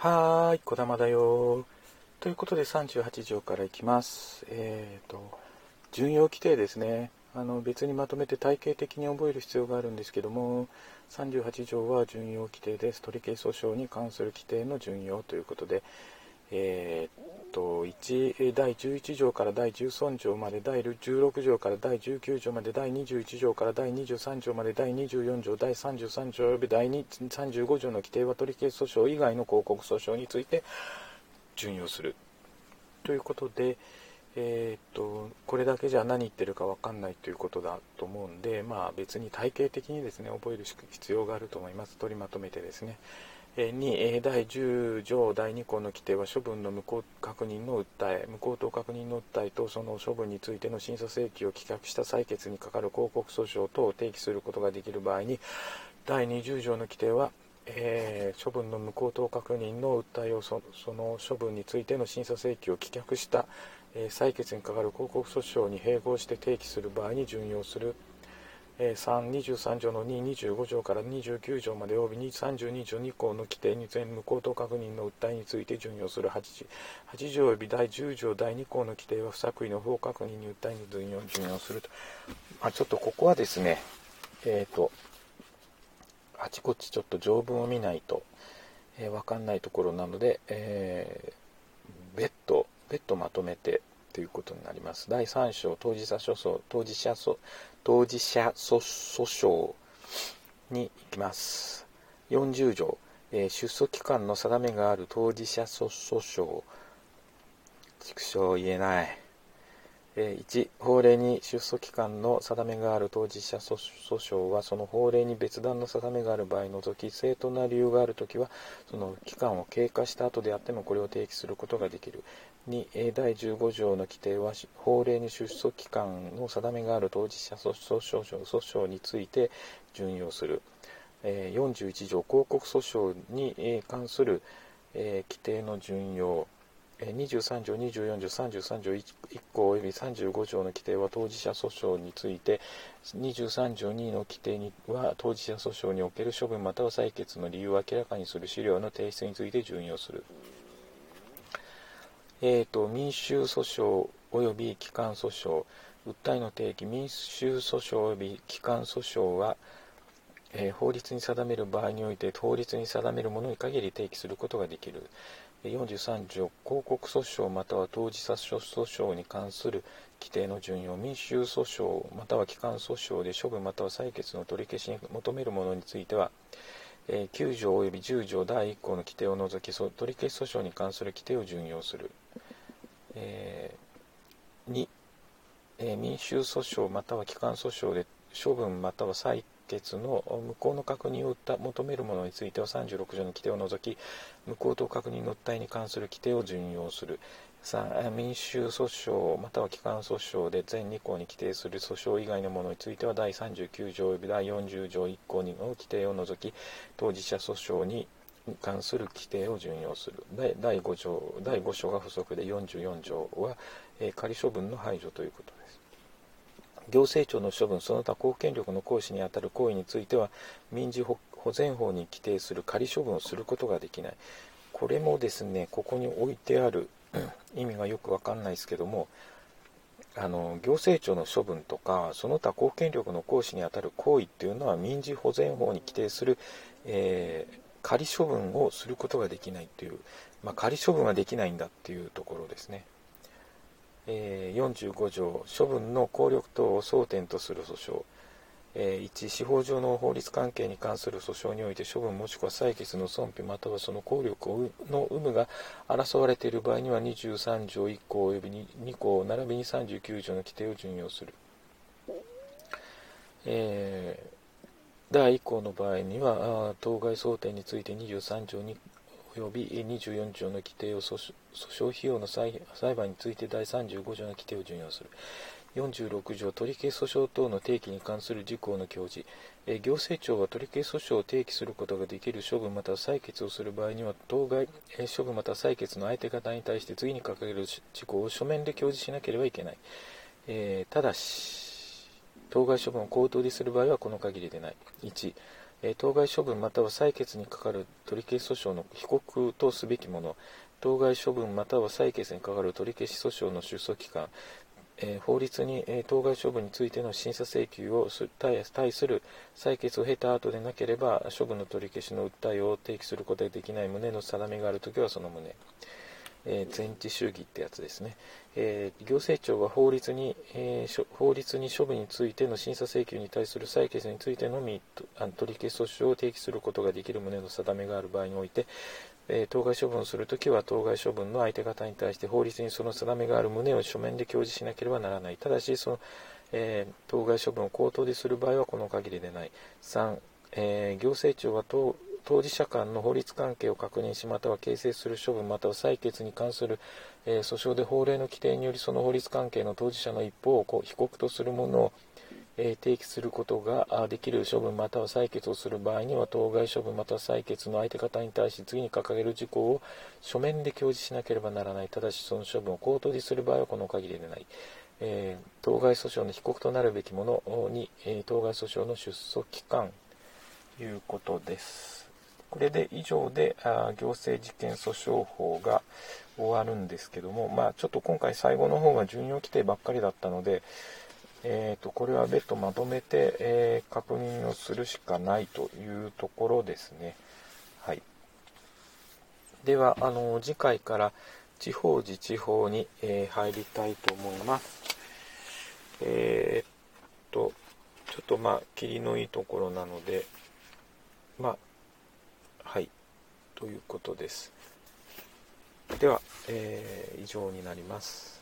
はーい、こだまだよということで38条からいきます。えっ、ー、と、順用規定ですね。あの別にまとめて体系的に覚える必要があるんですけども、38条は順用規定です。取り消し訴訟に関する規定の順用ということで、えー、と1第11条から第13条まで第16条から第19条まで第21条から第23条まで第24条第33条および第35条の規定は取り消訴訟以外の広告訴訟について順用するということで、えー、っとこれだけじゃ何言ってるか分かんないということだと思うんで、まあ、別に体系的にですね覚える必要があると思います取りまとめてですね。2第10条第2項の規定は処分の無効確認の訴え無効等確認の訴えとその処分についての審査請求を棄却した採決にかかる広告訴訟等を提起することができる場合に第20条の規定は、えー、処分の無効等確認の訴えをその処分についての審査請求を棄却した、えー、採決にかかる広告訴訟に併合して提起する場合に準用する3、23条の2、25条から29条まで及び32条2項の規定に全無効と確認の訴えについて準用する 8, 8条及び第10条第2項の規定は不作為の法確認に訴えに準用準用すると。まあ、ちょっとここはですね、えっ、ー、と、あちこちちょっと条文を見ないと、えー、わかんないところなので、えー、別途、別途まとめてということになります。第3章、当事者訴訟、当事者訴当事者訴訟に行きます。40条、えー、出訴期間の定めがある当事者訴訟。畜生言えない。1法令に出訴期間の定めがある当事者訴訟はその法令に別段の定めがある場合除き正当な理由があるときはその期間を経過した後であってもこれを提起することができる。2第15条の規定は法令に出訴期間の定めがある当事者訴訟訴訟について準用する。41条広告訴訟に関する規定の準用。23条、24条、33条1項及び35条の規定は当事者訴訟について、23条2の規定には当事者訴訟における処分または採決の理由を明らかにする資料の提出について準用する。えーと、民衆訴訟及び機関訴訟、訴えの定義、民衆訴訟及び機関訴訟は、えー、法律に定める場合において法律に定めるものに限り提起することができる。43条広告訴訟または当事者訴訟に関する規定の順用民衆訴訟または機関訴訟で処分または採決の取り消しに求めるものについては9条及び10条第1項の規定を除き取り消し訴訟に関する規定を順用する、えー、2、えー、民衆訴訟または機関訴訟で処分または採決の無効の確認を求めるものについては36条の規定を除き無効と確認の訴えに関する規定を準用する。3民衆訴訟または機関訴訟で全2項に規定する訴訟以外のものについては第39条及び第40条1項の規定を除き当事者訴訟に関する規定を準用する。第 5, 条第5章が補足で44条は、え仮処分の排除ということです。行政庁の処分その他公権力の行使にあたる行為については民事保全法に規定する仮処分をすることができないこれもですねここに置いてある意味がよくわかんないですけどもあの行政庁の処分とかその他公権力の行使にあたる行為っていうのは民事保全法に規定する、えー、仮処分をすることができないっていう、まあ、仮処分はできないんだっていうところですね。えー、45条処分の効力等を争点とする訴訟、えー、1司法上の法律関係に関する訴訟において処分もしくは採決の損否またはその効力の有無が争われている場合には23条1項及び 2, 項並びに39条の規定を準用する、えー、第1項の場合には当該争点について23条2及び24条の規定を訴訟費用の裁判について第35条の規定を準用する。46条取消訴訟等の提起に関する事項の教示、え行政庁は取消訴訟を提起することができる処分または採決をする場合には当該、え処分または採決の相手方に対して次に掲げる事項を書面で表示しなければいけない、えー、ただし当該処分を口頭でする場合はこの限りでない。1当該処分または採決にかかる取り消し訴訟の被告とすべきもの、当該処分または採決にかかる取り消し訴訟の出訴期間、え法律に、え当該処分についての審査請求を対する採決を経た後でなければ処分の取り消しの訴えを提起することができない旨の定めがあるときはその旨。えー、全治主義ってやつですね、えー、行政庁は法律に、えー、法律に処分についての審査請求に対する採決についてのみ取り消し訴訟を提起することができる旨の定めがある場合において、え当該処分をするときは当該処分の相手方に対して法律にその定めがある旨を書面で表示しなければならない。ただしその、え当該処分を口頭でする場合はこの限りでない。3、え行政庁は当当事者間の法律関係を確認しまたは形成する処分または採決に関する、えー、訴訟で法令の規定によりその法律関係の当事者の一方をこう被告とするものを、えー、提起することができる処分または採決をする場合には当該処分または採決の相手方に対し次に掲げる事項を書面で表示しなければならないただしその処分を口頭にする場合はこの限りでない。えー、当該訴訟の被告となるべきものに、えー、当該訴訟の出訴期間ということです。これで以上であ行政事件訴訟法が終わるんですけども、まあ、ちょっと今回最後の方が順用規定ばっかりだったので、えーと、これは別途まとめて、えー、確認をするしかないというところですね。はい、ではあの次回から地方自治法に、えー、入りたいと思います。えー、っとちょっとまあ霧のいいところなのでまあということです。では、えー、以上になります。